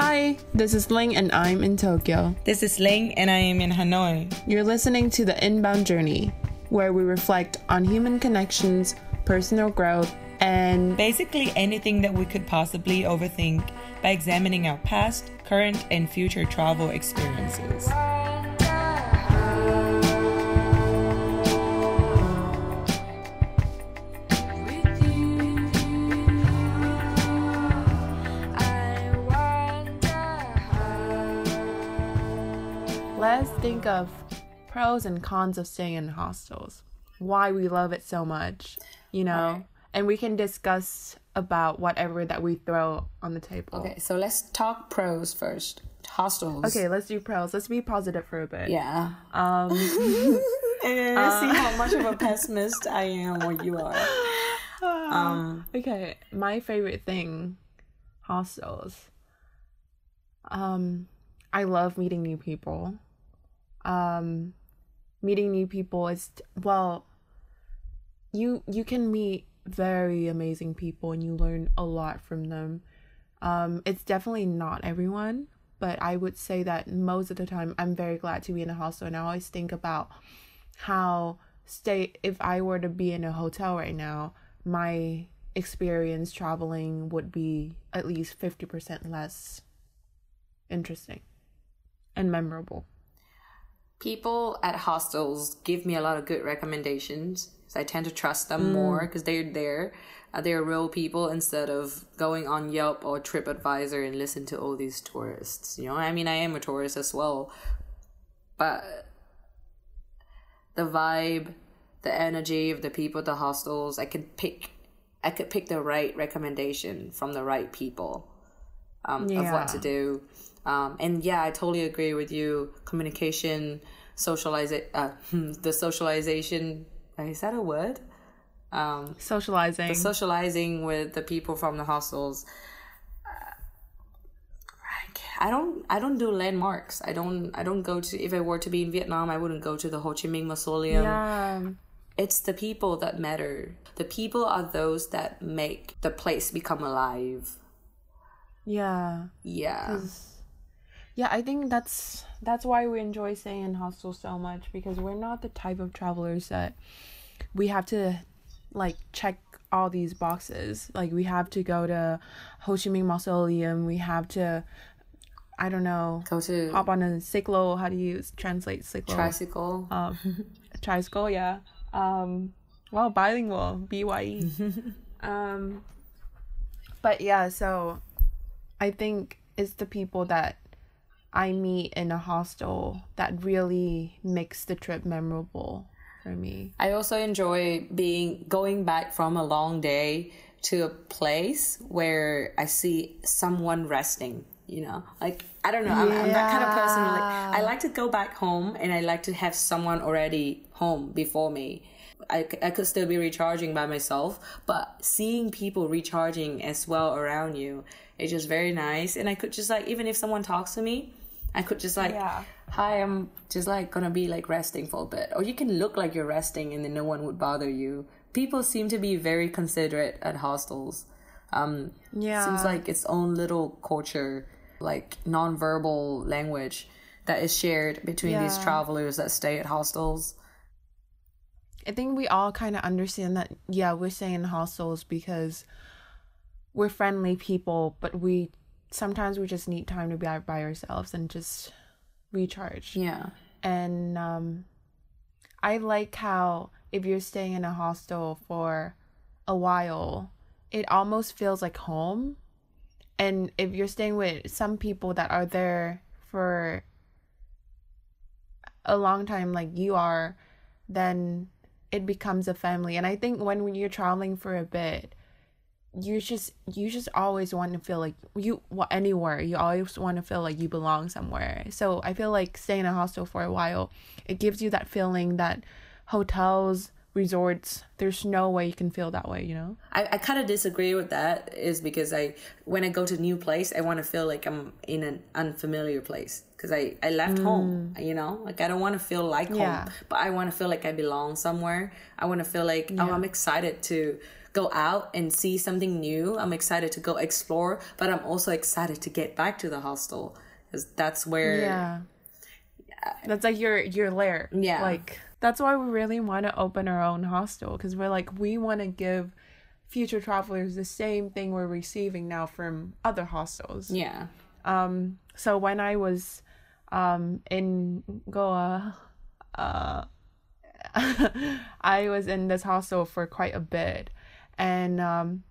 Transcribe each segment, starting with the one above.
Hi, this is Ling and I'm in Tokyo. This is Ling and I am in Hanoi. You're listening to The Inbound Journey, where we reflect on human connections, personal growth, and Basically, anything that we could possibly overthink by examining our past, current, and future travel experiences. Let's think of pros and cons of staying in hostels. Why we love it so much, you know? And we can discuss about whatever that we throw on the table. Okay, so let's talk pros first. Hostels. Okay, let's do pros. Let's be positive for a bit. Yeah. Um And Uh, see how much of a pessimist I am or you are. Um, Okay, my favorite thing, hostels. Um, I love meeting new people. Um, meeting new people is well, you you can meet very amazing people and you learn a lot from them. Um, it's definitely not everyone, but I would say that most of the time I'm very glad to be in a hostel and I always think about how stay if I were to be in a hotel right now, my experience traveling would be at least 50% less interesting and memorable. People at hostels give me a lot of good recommendations. So I tend to trust them more because they're there. Uh, they're real people instead of going on Yelp or TripAdvisor and listen to all these tourists. You know, I mean, I am a tourist as well, but the vibe, the energy of the people at the hostels, I could pick. I could pick the right recommendation from the right people um, of what to do. Um, and yeah, I totally agree with you. Communication, socialize uh, the socialization. Is that a word? Um, Socializing. socializing with the people from the hostels. I don't. I don't do landmarks. I don't. I don't go to. If I were to be in Vietnam, I wouldn't go to the Ho Chi Minh Mausoleum yeah. it's the people that matter. The people are those that make the place become alive. Yeah. Yeah. Yeah, I think that's that's why we enjoy staying in hostels so much because we're not the type of travelers that we have to like check all these boxes. Like we have to go to Ho Chi Minh Mausoleum, we have to I don't know, Go to hop on a cyclo, how do you translate cyclo? tricycle. um tricycle, yeah. Um well bilingual, BYE. um but yeah, so I think it's the people that I meet in a hostel that really makes the trip memorable for me. I also enjoy being going back from a long day to a place where I see someone resting. You know, like I don't know, I'm, I'm that kind of person. Like I like to go back home and I like to have someone already home before me. I, I could still be recharging by myself, but seeing people recharging as well around you is just very nice. And I could just like, even if someone talks to me, I could just like, Yeah. hi, I'm just like gonna be like resting for a bit. Or you can look like you're resting and then no one would bother you. People seem to be very considerate at hostels. Um, Yeah. seems like its own little culture, like nonverbal language that is shared between these travelers that stay at hostels. I think we all kind of understand that, yeah, we're staying in hostels because we're friendly people, but we sometimes we just need time to be out by ourselves and just recharge. Yeah. and um I like how if you're staying in a hostel for a while, it almost feels like home. And if you're staying with some people that are there for a long time like you are, then it becomes a family. And I think when you're traveling for a bit, you just you just always want to feel like you well, anywhere you always want to feel like you belong somewhere. So i feel like staying in a hostel for a while it gives you that feeling that hotels resorts there's no way you can feel that way you know? I, I kind of disagree with that is because I when I go to a new place I want to feel like I'm in an unfamiliar place because I, I left mm. home you know? Like I don't want to feel like Yeah. home but I want to feel like I belong somewhere. I want to feel like oh I'm excited to go out and see something new. I'm excited to go explore, but I'm also excited to get back to the hostel because that's where Yeah. yeah. That's like your your lair. Yeah. Like that's why we really want to open our own hostel because we're like we want to give future travelers the same thing we're receiving now from other hostels. yeah. Um so when I was um in Goa uh I was in this hostel for quite a bit and um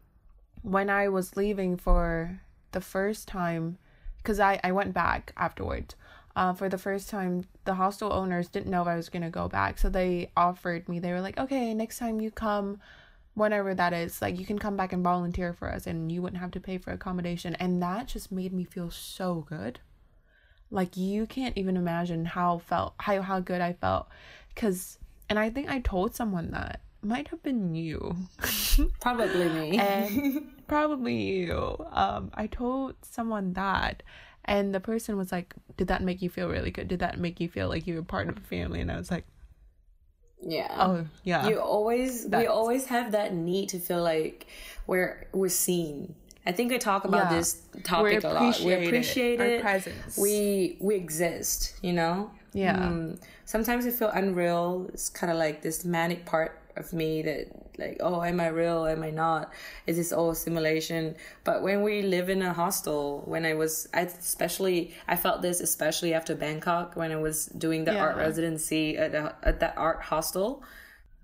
when I was leaving for the first time cuz I I went back afterwards uh, for the first time, the hostel owners didn't know if I was gonna go back, so they offered me. They were like, "Okay, next time you come, whenever that is, like you can come back and volunteer for us, and you wouldn't have to pay for accommodation." And that just made me feel so good. Like you can't even imagine how felt how how good I felt, cause and I think I told someone that might have been you. Probably me. and probably you. Um, I told someone that, and the person was like, "Did that make you feel really good? Did that make you feel like you were part of a family?" And I was like, yeah. "Oh, yeah, you always we always have that need to feel like we're we're seen. I think I talk about Yeah. this topic a lot. We appreciate our presence. We we exist, you know. Yeah. Mm, sometimes I feel unreal. It's kind of like this manic part of me that like, oh, am I real? Am I not? Is this all simulation? But when we live in a hostel, when I was, I especially, I felt this especially after Bangkok when I was doing the art residency at, a, at that art hostel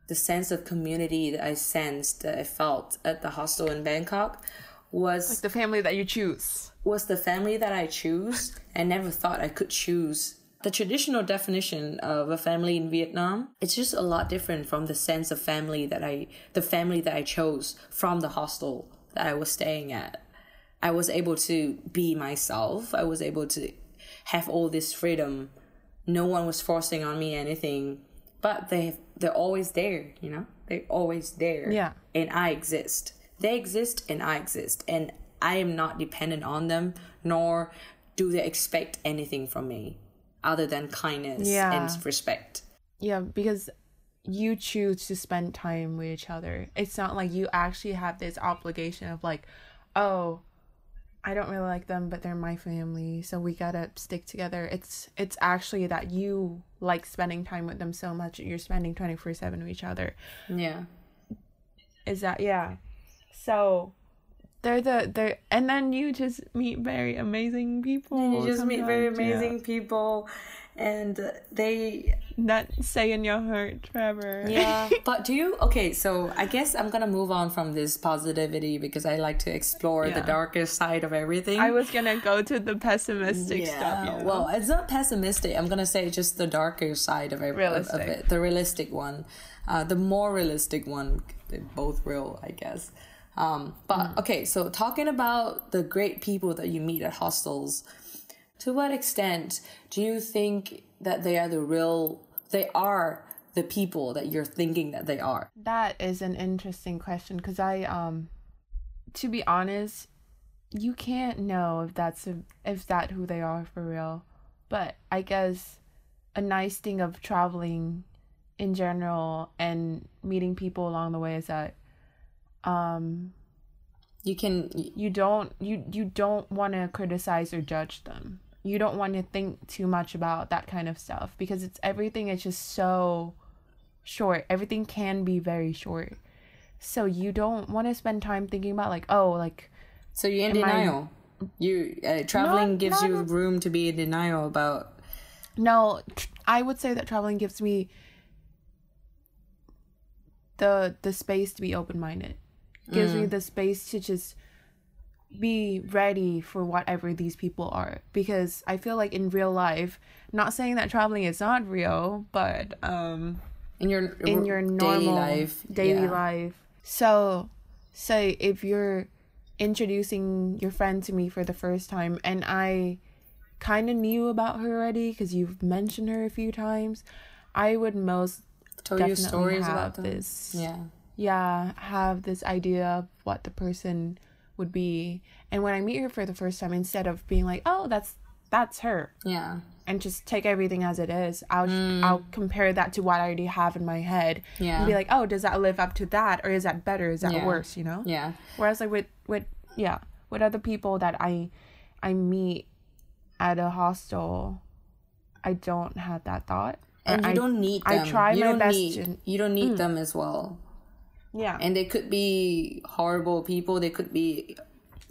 the sense of community that I sensed, that I felt at the hostel in Bangkok was the family that you choose." was the family that I choose. I never thought I could choose. The traditional definition of a family in Vietnam, it's just a lot different from the sense of family that I the family that I chose from the hostel that I was staying at. I was able to be myself. I was able to have all this freedom. No one was forcing on me anything, but they they're always there, you know? They're always there. Yeah. And I exist. They exist and I exist. And I am not dependent on them, nor do they expect anything from me other than kindness Yeah. and respect. Yeah, because you choose to spend time with each other. It's not like you actually have this obligation of like, oh, I don't really like them, but they're my family, so we gotta stick together. It's it's actually that you like spending time with them so much that you're spending twenty four seven with each other. Yeah. Is that yeah? So they're the they're and then you just meet very amazing people. And you just meet very sometimes, yeah. amazing people and uh, they that stay in your heart forever. yeah but do you okay so i guess i'm gonna move on from this positivity because i like to explore the Yeah. darker side of everything I was gonna go to the pessimistic stuff. You know? well it's not pessimistic i'm gonna say just the darker side of, every, of, of Realistic. it the realistic one uh, the more realistic one they're both real i guess um, but Mm. okay so talking about the great people that you meet at hostels to what extent do you think that they are the real they are the people that you're thinking that they are that is an interesting question because I um, to be honest, you can't know if that's a, if that who they are for real. But I guess a nice thing of traveling in general and meeting people along the way is that um you can you don't you you don't want to criticize or judge them. You don't want to think too much about that kind of stuff because it's everything is just so short. Everything can be very short. So you don't want to spend time thinking about like oh like so you're in Am I- denial. You uh, traveling Not- gives not you a- room to be in denial about no tr- i would say that traveling gives me the the space to be open-minded gives me the space to just be ready for whatever these people are. Because i feel like in real life not saying that traveling is not real but um in your in your normal daily life daily yeah. life. So say if you're introducing your friend to me for the first time and i kind of knew about her already because you've mentioned her a few times i would most told you stories have about them. this yeah yeah have this idea of what the person would be and when i meet her for the first time instead of being like oh that's that's her yeah and just take everything as it is. I'll mm. I'll compare that to what I already have in my head Yeah. and be like, oh, does that live up to that, or is that better? Is that Yeah. worse? You know. Yeah. Whereas like with with yeah with other people that I I meet at a hostel, I don't have that thought. And you I, don't need I them. try you my best Need, to- you don't need mm. them as well. Yeah And they could be horrible people. They could be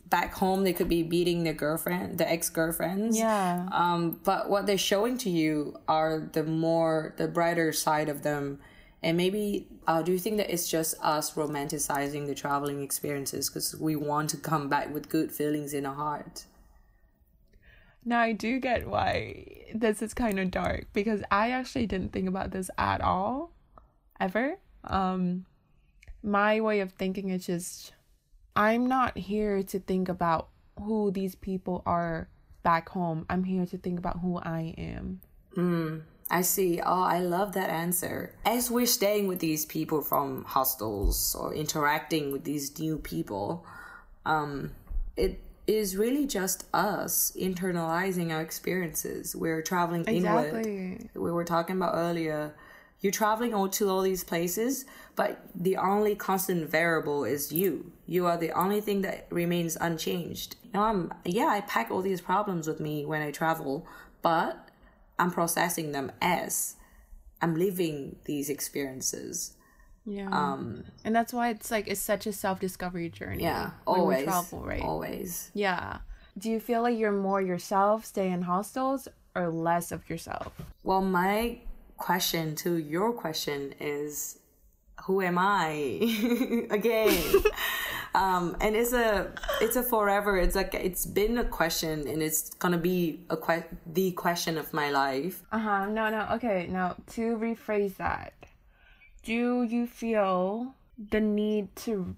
back home. They could be beating their girlfriend, the ex girlfriends. yeah Um, but what they're showing to you are the more the brighter side of them. And maybe uh, do you think that it's just us romanticizing the traveling experiences because we want to come back with good feelings in our heart? Now I do get why this is kind of dark because I actually didn't think about this at all, ever. Um, my way of thinking is just I'm not here to think about who these people are back home. I'm here to think about who I am. I see. Oh, I love that answer. As we're staying with these people from hostels or interacting with these new people, um, it is really just us internalizing our experiences. We're traveling inward. We were talking about earlier. You're traveling all to all these places, but the only constant variable is you. You are the only thing that remains unchanged. Now I'm yeah, I pack all these problems with me when I travel, but I'm processing them as I'm living these experiences. Yeah. Um, and that's why it's like it's such a self discovery journey. yeah, always, we travel, right? always. Yeah. Do you feel like you're more yourself staying in hostels or less of yourself? Well, my question to your question is, who am I again? um, and it's a it's a forever. It's like it's been a question, and it's gonna be a que- the question of my life. Uh huh. No, no. Okay. Now, to rephrase that, do you feel the need to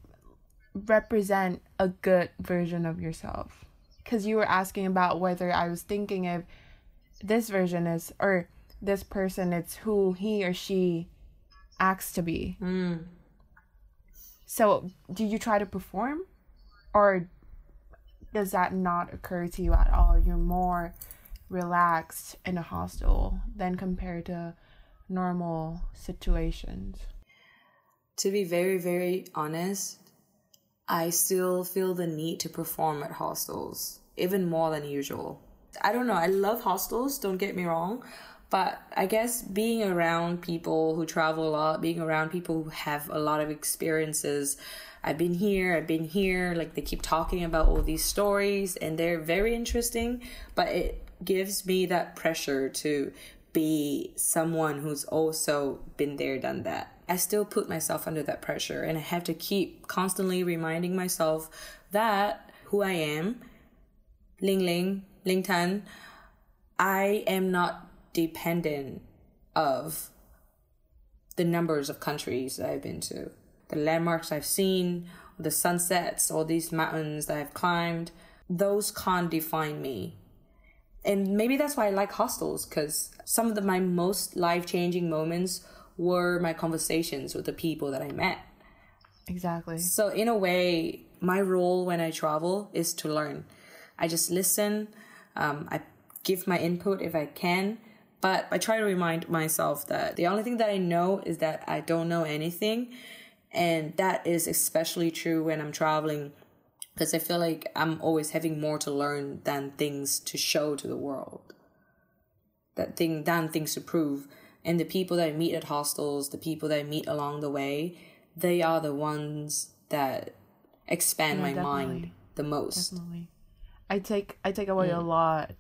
represent a good version of yourself? Because you were asking about whether I was thinking if this version is, or this person, it's who he or she acts to be. Mm. So, do you try to perform? Or does that not occur to you at all? You're more relaxed in a hostel than compared to normal situations. To be very, very honest, I still feel the need to perform at hostels, even more than usual. I don't know, I love hostels, don't get me wrong, but I guess being around people who travel a lot, being around people who have a lot of experiences, I've been here, I've been here, like they keep talking about all these stories and they're very interesting, but it gives me that pressure to be someone who's also been there, done that. I still put myself under that pressure and I have to keep constantly reminding myself that who I am, Ling Ling, Ling Tan, I am not dependent of the numbers of countries that I've been to, the landmarks I've seen, the sunsets, all these mountains that I've climbed. Those can't define me and maybe that's why I like hostels because some of the, my most life changing moments were my conversations with the people that I met. Exactly. So in a way, my role when I travel is to learn. I just listen. Um, I give my input if I can, but I try to remind myself that the only thing that I know is that I don't know anything, and that is especially true when I'm traveling because I feel like I'm always having more to learn than things to show to the world. That thing than things to prove. And the people that I meet at hostels, the people that I meet along the way, they are the ones that expand my mind the most. Definitely. I take I take away a mm. lot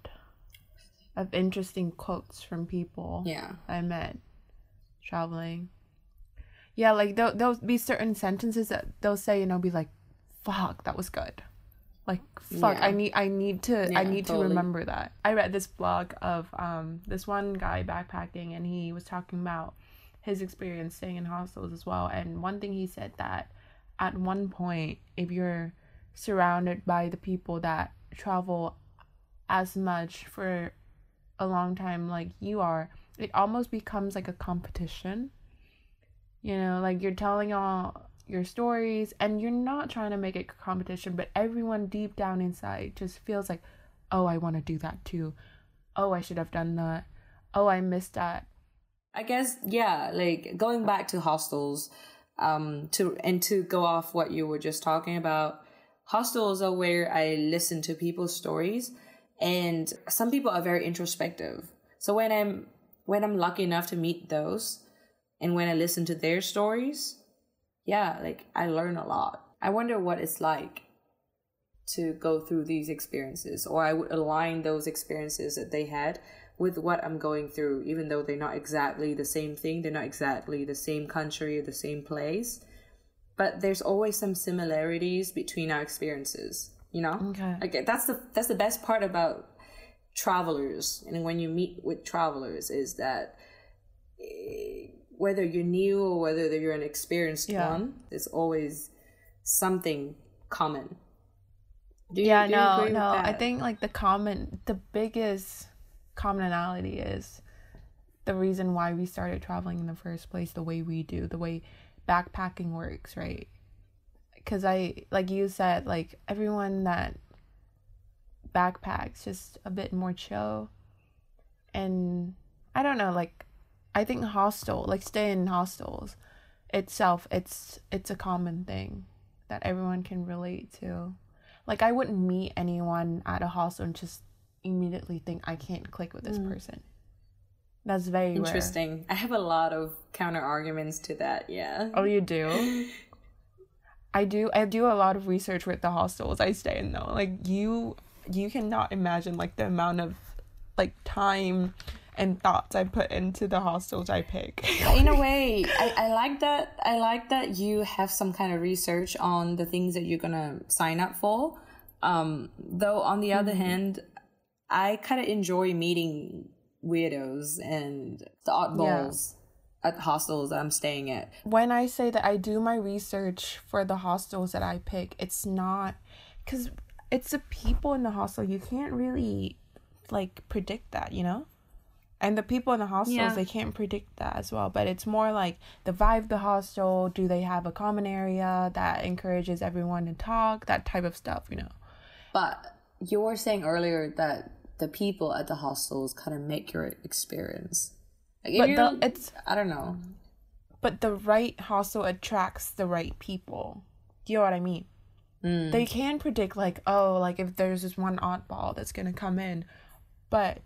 of interesting quotes from people Yeah. I met traveling. Yeah, like there'll, there'll be certain sentences that they'll say and I'll be like, "Fuck, that was good." Like, fuck, Yeah. I need I need to I need totally. to remember that. I read this blog of um this one guy backpacking and he was talking about his experience staying in hostels as well. And one thing he said that at one point, if you're surrounded by the people that travel as much for a long time like you are, it almost becomes like a competition. You know, like you're telling all your stories and you're not trying to make it a competition, but everyone deep down inside just feels like, oh, I want to do that too. oh, I should have done that. Oh, I missed that. I guess yeah, like going back to hostels, um, to and to go off what you were just talking about. Hostels are where I listen to people's stories, and some people are very introspective. So when I'm when I'm lucky enough to meet those, and when I listen to their stories, yeah, like I learn a lot. I wonder what it's like to go through these experiences, or I would align those experiences that they had with what I'm going through, even though they're not exactly the same thing, they're not exactly the same country or the same place. But there's always some similarities between our experiences, you know? Okay. Like that's the that's the best part about travelers and when you meet with travelers is that eh, whether you're new or whether you're an experienced Yeah. one, there's always something common. Do you, yeah, no, no. I think like the common, the biggest commonality is the reason why we started traveling in the first place, the way we do, the way backpacking works, right? Because I, like you said, like everyone that backpacks just a bit more chill, and I don't know, like I think hostel, like staying in hostels itself, it's it's a common thing that everyone can relate to. Like I wouldn't meet anyone at a hostel and just immediately think I can't click with this mm. person. That's very rare. Interesting. I have a lot of counter arguments to that. Yeah. Oh, you do? I do. I do a lot of research with the hostels I stay in though. Like you, you cannot imagine like the amount of like time and thoughts I put into the hostels I pick. In a way, I, I like that. I like that you have some kind of research on the things that you're gonna sign up for. Um, though on the other hand, I kind of enjoy meeting weirdos and the oddballs at hostels that I'm staying at. when I say that I do my research for the hostels that I pick, it's not because it's the people in the hostel. You can't really like predict that, you know? And the people in the hostels, Yeah. they can't predict that as well. But it's more like the vibe of the hostel. Do they have a common area that encourages everyone to talk? That type of stuff, you know? But you were saying earlier that the people at the hostels kind of make your experience. Like, But the, it's I don't know. but the right hostel attracts the right people. Do you know what I mean? Mm. They can predict like, oh, like if there's this one oddball that's gonna come in, but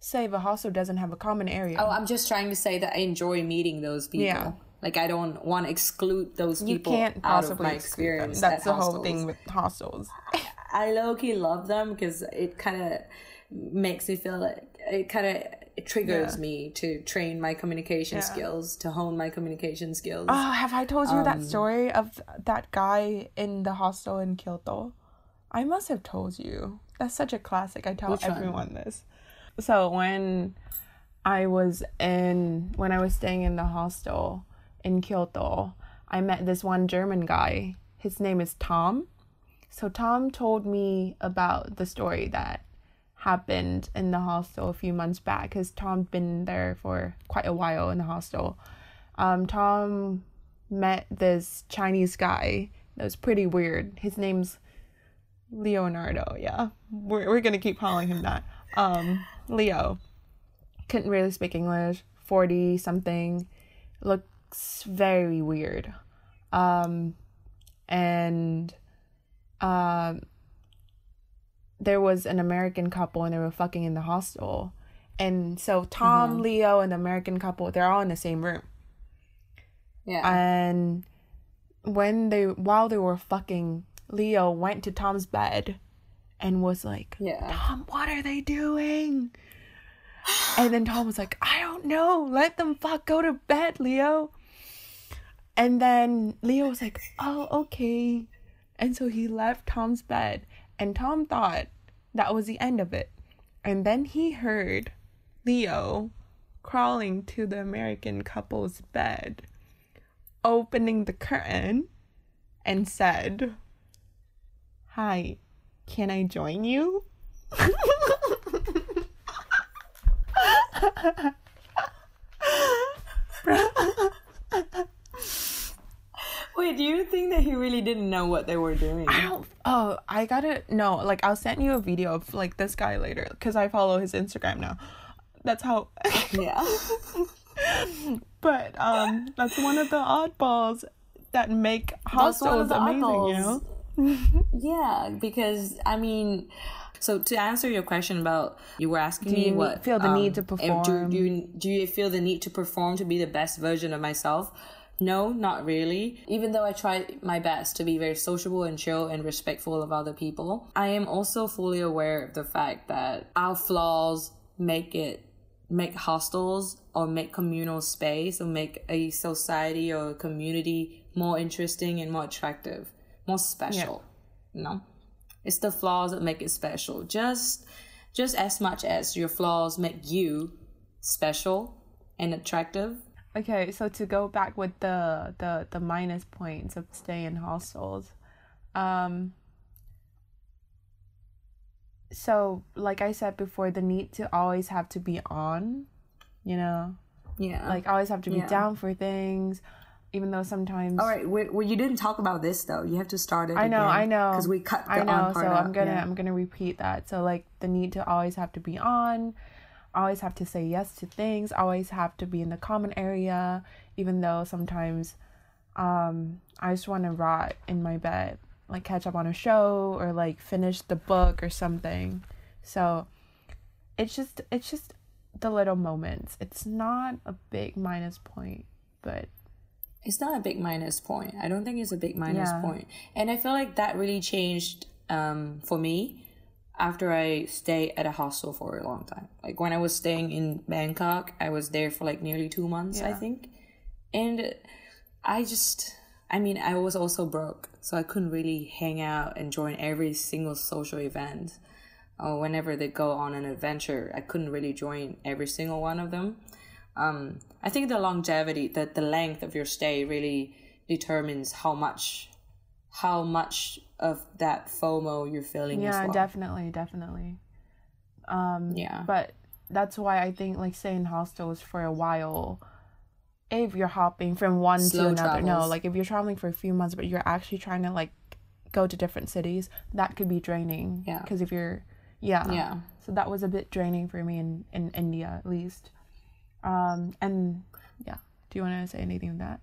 say the hostel doesn't have a common area, Oh, I'm just trying to say that I enjoy meeting those people. Yeah. Like I don't want to exclude those people. you can't out of possibly my exclude them. experience. That's at the whole thing with hostels. I low key love them because it kind of makes me feel like it kind of it triggers Yeah. me to train my communication Yeah. skills, to hone my communication skills. Oh, have I told you Um, that story of that guy in the hostel in Kyoto? I must have told you. That's such a classic. I tell Which one? everyone this. So when I was in when I was staying in the hostel in Kyoto, I met this one German guy. His name is Tom. So Tom told me about the story that happened in the hostel a few months back because Tom's been there for quite a while in the hostel. Um, Tom met this Chinese guy that was pretty weird. His name's Leonardo. Yeah, we're we're gonna keep calling him that. Um, Leo couldn't really speak English. Forty something, looks very weird. Um, and um, there was an American couple and they were fucking in the hostel. And so Tom, mm-hmm. Leo, and the American couple, they're all in the same room. yeah. And when they while they were fucking, Leo went to Tom's bed and was like, yeah. Tom, what are they doing? And then Tom was like, I don't know. Let them fuck go to bed, Leo. And then Leo was like, Oh, okay. And so he left Tom's bed. And Tom thought that was the end of it. And then he heard Leo crawling to the American couple's bed, opening the curtain, and said, Hi, can I join you? Wait, do you think that he really didn't know what they were doing? I don't. Oh, I gotta no. Like, I'll send you a video of like this guy later because I follow his Instagram now. That's how. Yeah. but um, that's one of the oddballs that make hostels amazing. oddballs. You know. Yeah, because I mean, so to answer your question about you were asking Do me you what feel the need to perform? Do, do you do you feel the need to perform to be the best version of myself? No, not really. Even though I try my best to be very sociable and chill and respectful of other people, I am also fully aware of the fact that our flaws make it make hostels or make communal space or make a society or a community more interesting and more attractive, more special. You know? It's the flaws that make it special. Just just as much as your flaws make you special and attractive. Okay, so to go back with the the the minus points of staying in hostels, um. So, like I said before, the need to always have to be on, you know, Yeah. like always have to be Yeah. down for things, even though sometimes. all right, we, well, you didn't talk about this though. You have to start it. I know, I know. because we cut the I know, so I'm gonna yeah. I'm gonna repeat that. So like the need to always have to be on, always have to say yes to things, always have to be in the common area, even though sometimes um I just wanna rot in my bed, like catch up on a show or like finish the book or something. So it's just it's just the little moments. It's not a big minus point, but it's not a big minus point. I don't think it's a big minus Yeah. point. And I feel like that really changed um, for me after I stay at a hostel for a long time. Like when I was staying in Bangkok, I was there for like nearly two months, I Yeah. think. And I just, I mean, I was also broke, so I couldn't really hang out and join every single social event. Or whenever they go on an adventure, I couldn't really join every single one of them um, I think the longevity, the, the length of your stay really determines how much, how much of that FOMO you're feeling yeah, well. definitely, definitely. Um, Yeah. But that's why I think like staying hostels for a while, if you're hopping from one Slow to another, no, like if you're traveling for a few months, but you're actually trying to like go to different cities, that could be draining. Yeah. Because if you're, yeah, Yeah. So that was a bit draining for me in in India at least. Um, and yeah, do you want to say anything on that?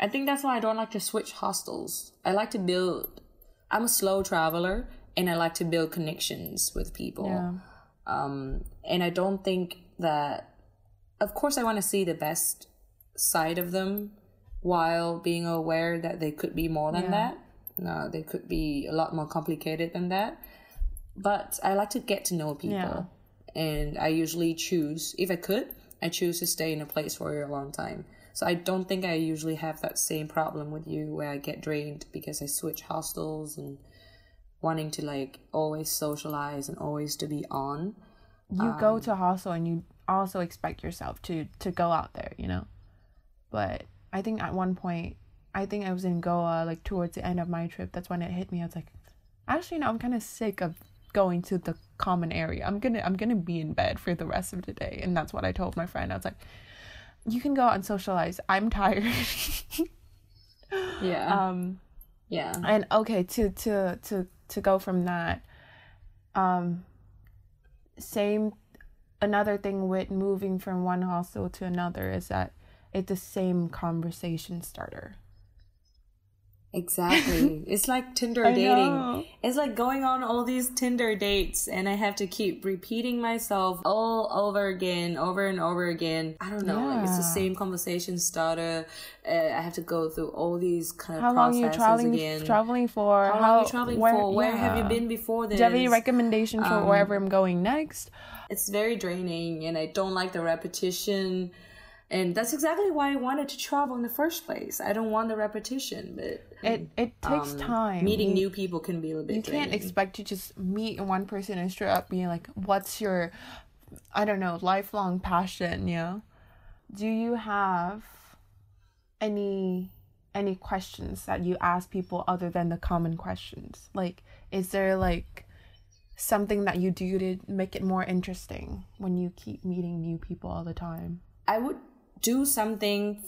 I think that's why I don't like to switch hostels. I like to build, I'm a slow traveler and I like to build connections with people. Yeah. Um, and I don't think that, of course, I want to see the best side of them while being aware that they could be more than Yeah. that. No, they could be a lot more complicated than that. But I like to get to know people. Yeah. And I usually choose, if I could, I choose to stay in a place for a long time. So I don't think I usually have that same problem with you where I get drained because I switch hostels and wanting to like always socialize and always to be on. you go Um, to hostel and you also expect yourself to to go out there you know? But i think at one point i think i was in goa like towards the end of my trip. That's when it hit me. I was like actually no i'm kind of sick of going to the common area. I'm gonna i'm gonna be in bed for the rest of the day. And that's what i told my friend. I was like you can go out and socialize i'm tired Yeah. um yeah. and okay to to to to go from that um same another thing with moving from one hostel to another is that it's the same conversation starter Exactly. it's like Tinder dating. know. It's like going on all these Tinder dates and I have to keep repeating myself all over again, over and over again. I don't know. Like it's the same conversation starter. Uh, I have to go through all these kind of how long you traveling again. traveling for How long are you traveling for? Where have you been before this? do you have any recommendation for Um, wherever i'm going next it's very draining and I don't like the repetition. And that's exactly why I wanted to travel in the first place. I don't want the repetition, but it it takes um, time. meeting new people can be a little bit you can't expect to just meet one person and straight up being like what's your i don't know lifelong passion you know? Do you have any any questions that you ask people other than the common questions? Like is there like something that you do to make it more interesting when you keep meeting new people all the time? I would do something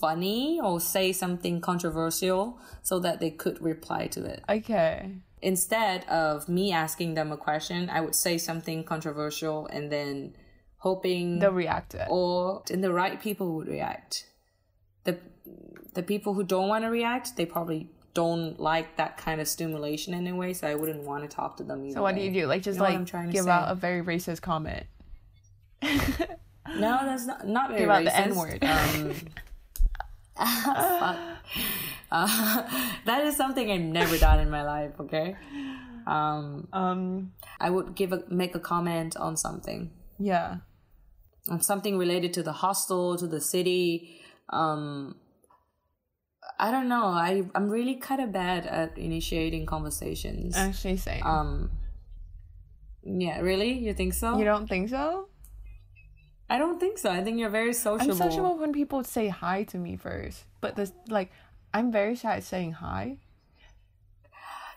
funny or say something controversial so that they could reply to it. Okay. Instead of me asking them a question, I would say something controversial and then hoping They'll react to it. or and the right people would react. The the people who don't want to react, they probably don't like that kind of stimulation anyway, so I wouldn't want to talk to them either. so what do you do? Like just know what I'm like give out a very racist comment. No, that's not not very Give out the. N-word. Um. Uh, that is something I've never done in my life. Okay, um, Um I would give a make a comment on something yeah. on something related to the hostel to the city. Um, I don't know. I I'm really kind of bad at initiating conversations. Actually same. Um, yeah, really? You think so? you don't think so? I don't think so. I think you're very sociable. I'm sociable when people say hi to me first. But this like I'm very shy at saying hi.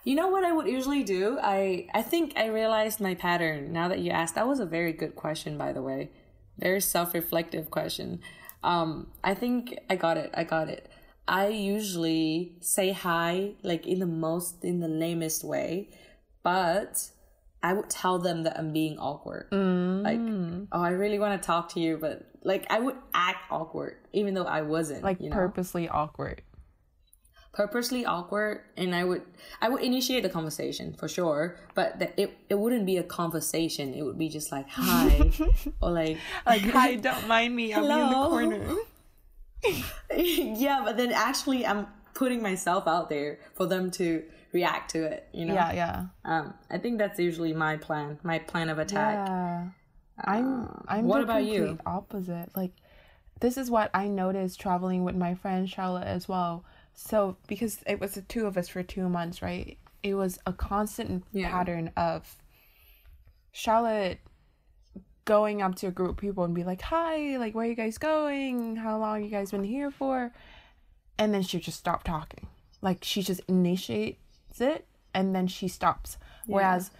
You know what I would usually do? I I think I realized my pattern now that you asked. That was a very good question, by the way. Very self-reflective question. Um, I think I got it. I got it. I usually say hi like in the most in the lamest way, but I would tell them that I'm being awkward. Like, mm. oh, I really want to talk to you, but like I would act awkward even though I wasn't. Like you know? purposely awkward. purposely awkward and i would i would initiate the conversation for sure but the, it, it wouldn't be a conversation it would be just like hi or like Like hi, don't mind me. I'm in the corner. yeah but then actually i'm putting myself out there for them to react to it you know Yeah, yeah. um i think that's usually my plan my plan of attack Yeah. I'm I'm what the about you? opposite. Like this is what I noticed traveling with my friend Charlotte as well. So because it was the two of us for two months, right? It was a constant Yeah. pattern of Charlotte going up to a group of people and be like, Hi, like where are you guys going? How long you guys been here for? And then she just stop talking. Like she just initiates it and then she stops. Whereas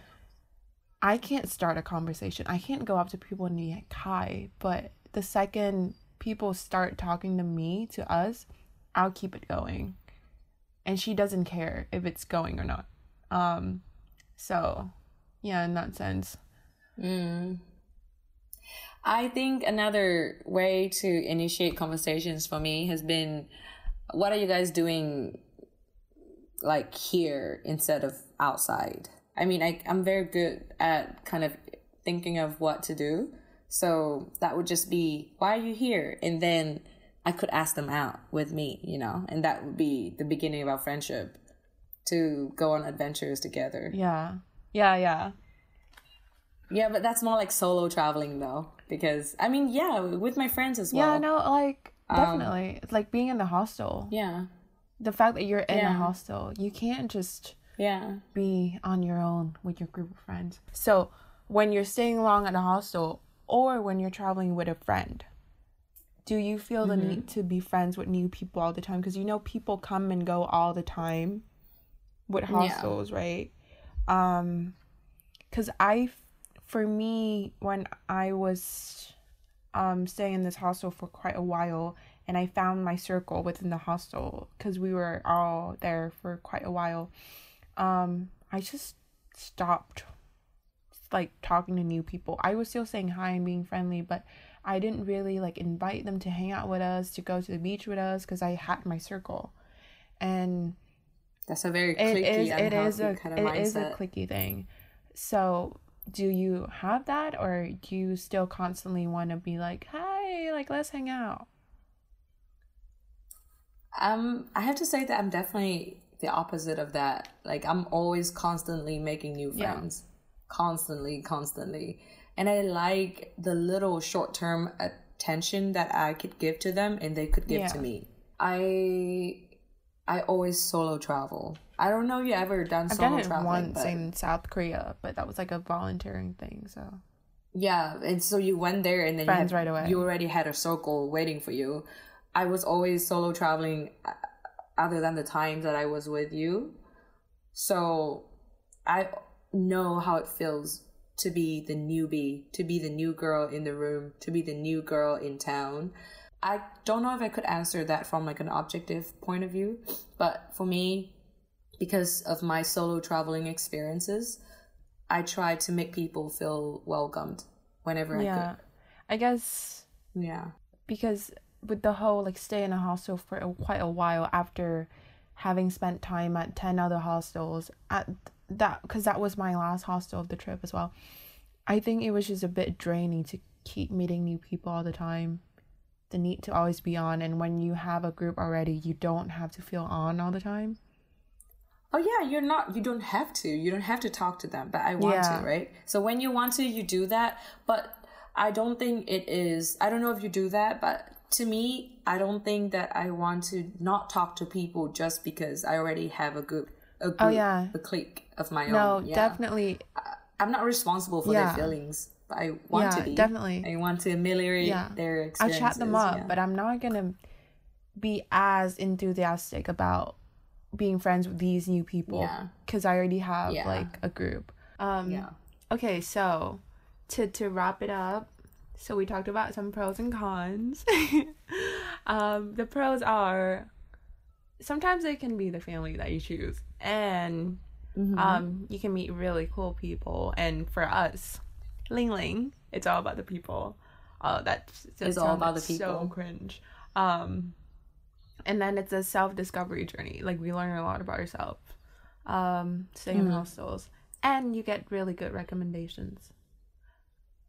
I can't start a conversation. I can't go up to people and be like, hi. But the second people start talking to me, to us, I'll keep it going. And she doesn't care if it's going or not. Um, so yeah, in that sense. I think another way to initiate conversations for me has been what are you guys doing like here instead of outside? I mean, I, I'm very good at kind of thinking of what to do. So that would just be, why are you here? And then I could ask them out with me, you know, and that would be the beginning of our friendship to go on adventures together. Yeah. Yeah, yeah. Yeah, but that's more like solo traveling though, because I mean, yeah, with my friends as well. Yeah, no, like definitely. It's like being in the hostel. Yeah, The fact that you're in a hostel, you can't just yeah, be on your own with your group of friends. So when you're staying long at a hostel or when you're traveling with a friend, do you feel the need to be friends with new people all the time? Because you know people come and go all the time with hostels, right? Um, because I, for me, when I was um staying in this hostel for quite a while and I found my circle within the hostel because we were all there for quite a while um I just stopped like talking to new people. I was still saying hi and being friendly, but I didn't really like invite them to hang out with us, to go to the beach with us because I had my circle. And that's a very it cliquey, is it is a kind of mindset. it is a cliquey thing. So do you have that or do you still constantly want to be like, "Hi, like let's hang out." Um, I have to say that I'm definitely the opposite of that. Like I'm always constantly making new Yeah. friends, constantly, constantly, and I like the little short term attention that I could give to them and they could give to me. I I always solo travel. I don't know if you ever done I've solo done it traveling, once but in South Korea, but that was like a volunteering thing, so Yeah, and so you went there and then Friends you, right away. you already had a circle waiting for you. I was always solo traveling uh, other than the times that I was with you. So I know how it feels to be the newbie, to be the new girl in the room, to be the new girl in town. I don't know if I could answer that from like an objective point of view, but for me, because of my solo traveling experiences, I try to make people feel welcomed whenever yeah. I could. I guess Yeah. because with the whole like stay in a hostel for a, quite a while after having spent time at 10 other hostels at that because that was my last hostel of the trip as well i think it was just a bit draining to keep meeting new people all the time the need to always be on and when you have a group already you don't have to feel on all the time Oh yeah, you're not you don't have to. You don't have to talk to them, but I want Yeah. to, right? So when you want to, you do that, but I don't think it is I don't know if you do that, but to me, I don't think that I want to not talk to people just because I already have a group a group, Oh, yeah. a clique of my no own. Yeah. definitely I'm not responsible for Yeah. their feelings, but I want to be. definitely. I want to ameliorate their i chat them up but i'm not gonna be as enthusiastic about being friends with these new people Yeah. because i already have Yeah. like a group um yeah. Okay, so to to wrap it up, so we talked about some pros and cons. um, the pros are sometimes it can be the family that you choose, and um, you can meet really cool people. And for us, Ling Ling, it's all about the people. Uh, that's that It's all about the people. So cringe. Um, and then it's a self discovery journey. Like we learn a lot about ourselves. Um, stay in Mhm. hostels, and you get really good recommendations.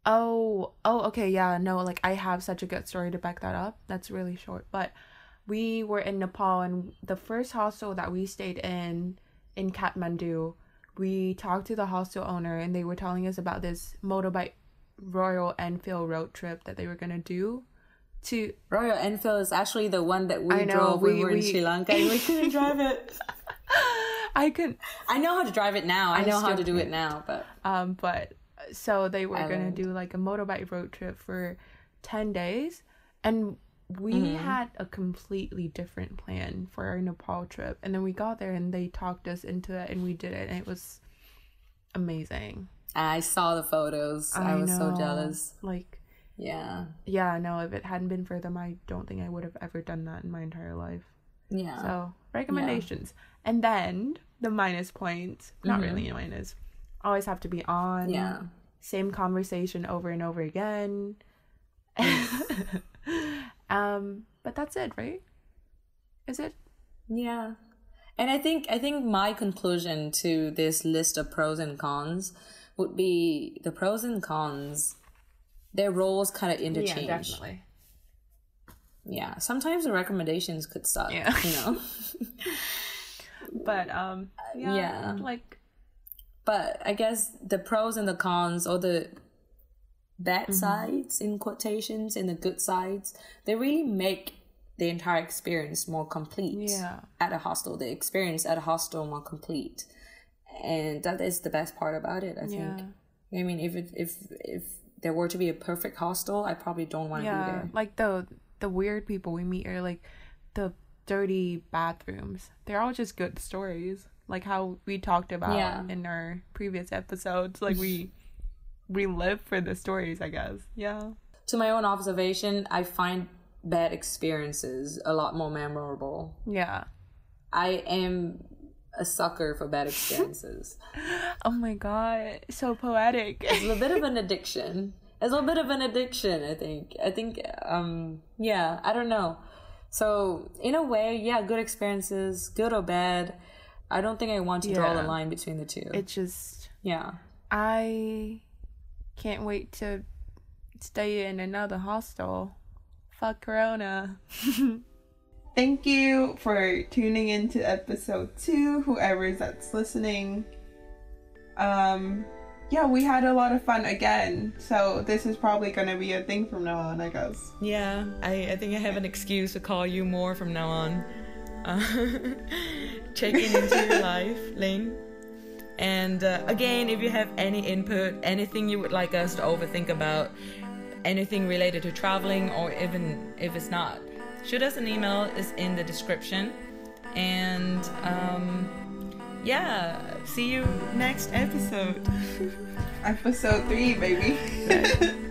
Oh, oh, okay, yeah, no, like I have such a good story to back that up. That's really short, but we were in Nepal, and the first hostel that we stayed in in Kathmandu, we talked to the hostel owner, and they were telling us about this motorbike Royal Enfield road trip that they were gonna do to Royal Enfield is actually the one that we know, drove when we- we were in Sri Lanka and we couldn't drive it. I could I know how to drive it now. I I know how to do it now, but Um, but so they were gonna do like a motorbike road trip for ten days, and we Mhm. had a completely different plan for our Nepal trip. And then we got there, and they talked us into it, and we did it, and it was amazing. I saw the photos. I, was so jealous. Like, Yeah. yeah, no, if it hadn't been for them, I don't think I would have ever done that in my entire life. Yeah. So recommendations, and then the minus points. Not Mhm. really a minus. Always have to be on. yeah. same conversation over and over again. um, but that's it, right? Is it? Yeah. And I think I think my conclusion to this list of pros and cons would be the pros and cons their roles kind of interchange. Yeah, definitely. Yeah, Sometimes the recommendations could suck, Yeah. you know. But um, yeah, yeah. like but I guess the pros and the cons or the bad Mm-hmm. sides in quotations and the good sides, they really make the entire experience more complete. Yeah. At a hostel, the experience at a hostel more complete, and that is the best part about it. I yeah, think. I mean, if it, if if there were to be a perfect hostel, I probably don't want to be yeah. there. Like the the weird people we meet are like the dirty bathrooms. They're all just good stories, like how we talked about Yeah. in our previous episodes. Like we we live for the stories, I guess. Yeah. To my own observation, I find bad experiences a lot more memorable. Yeah. I am a sucker for bad experiences. Oh my god, so poetic. it's a bit of an addiction. It's a bit of an addiction, I think. I think, um, yeah, I don't know. So, in a way, yeah, good experiences, good or bad. I don't think I want to draw the line between the two. it just yeah. I can't wait to stay in another hostel. Fuck Corona. Thank you for tuning in to episode two, whoever is that's listening. Um, yeah, we had a lot of fun again, so this is probably gonna be a thing from now on, I guess. Yeah, I, I think I have an excuse to call you more from now on. Uh, checking into your life, Ling. And uh, again, if you have any input, anything you would like us to overthink about, anything related to traveling, or even if it's not, shoot us an email. is in the description. And um, yeah, see you next episode. Episode three, baby.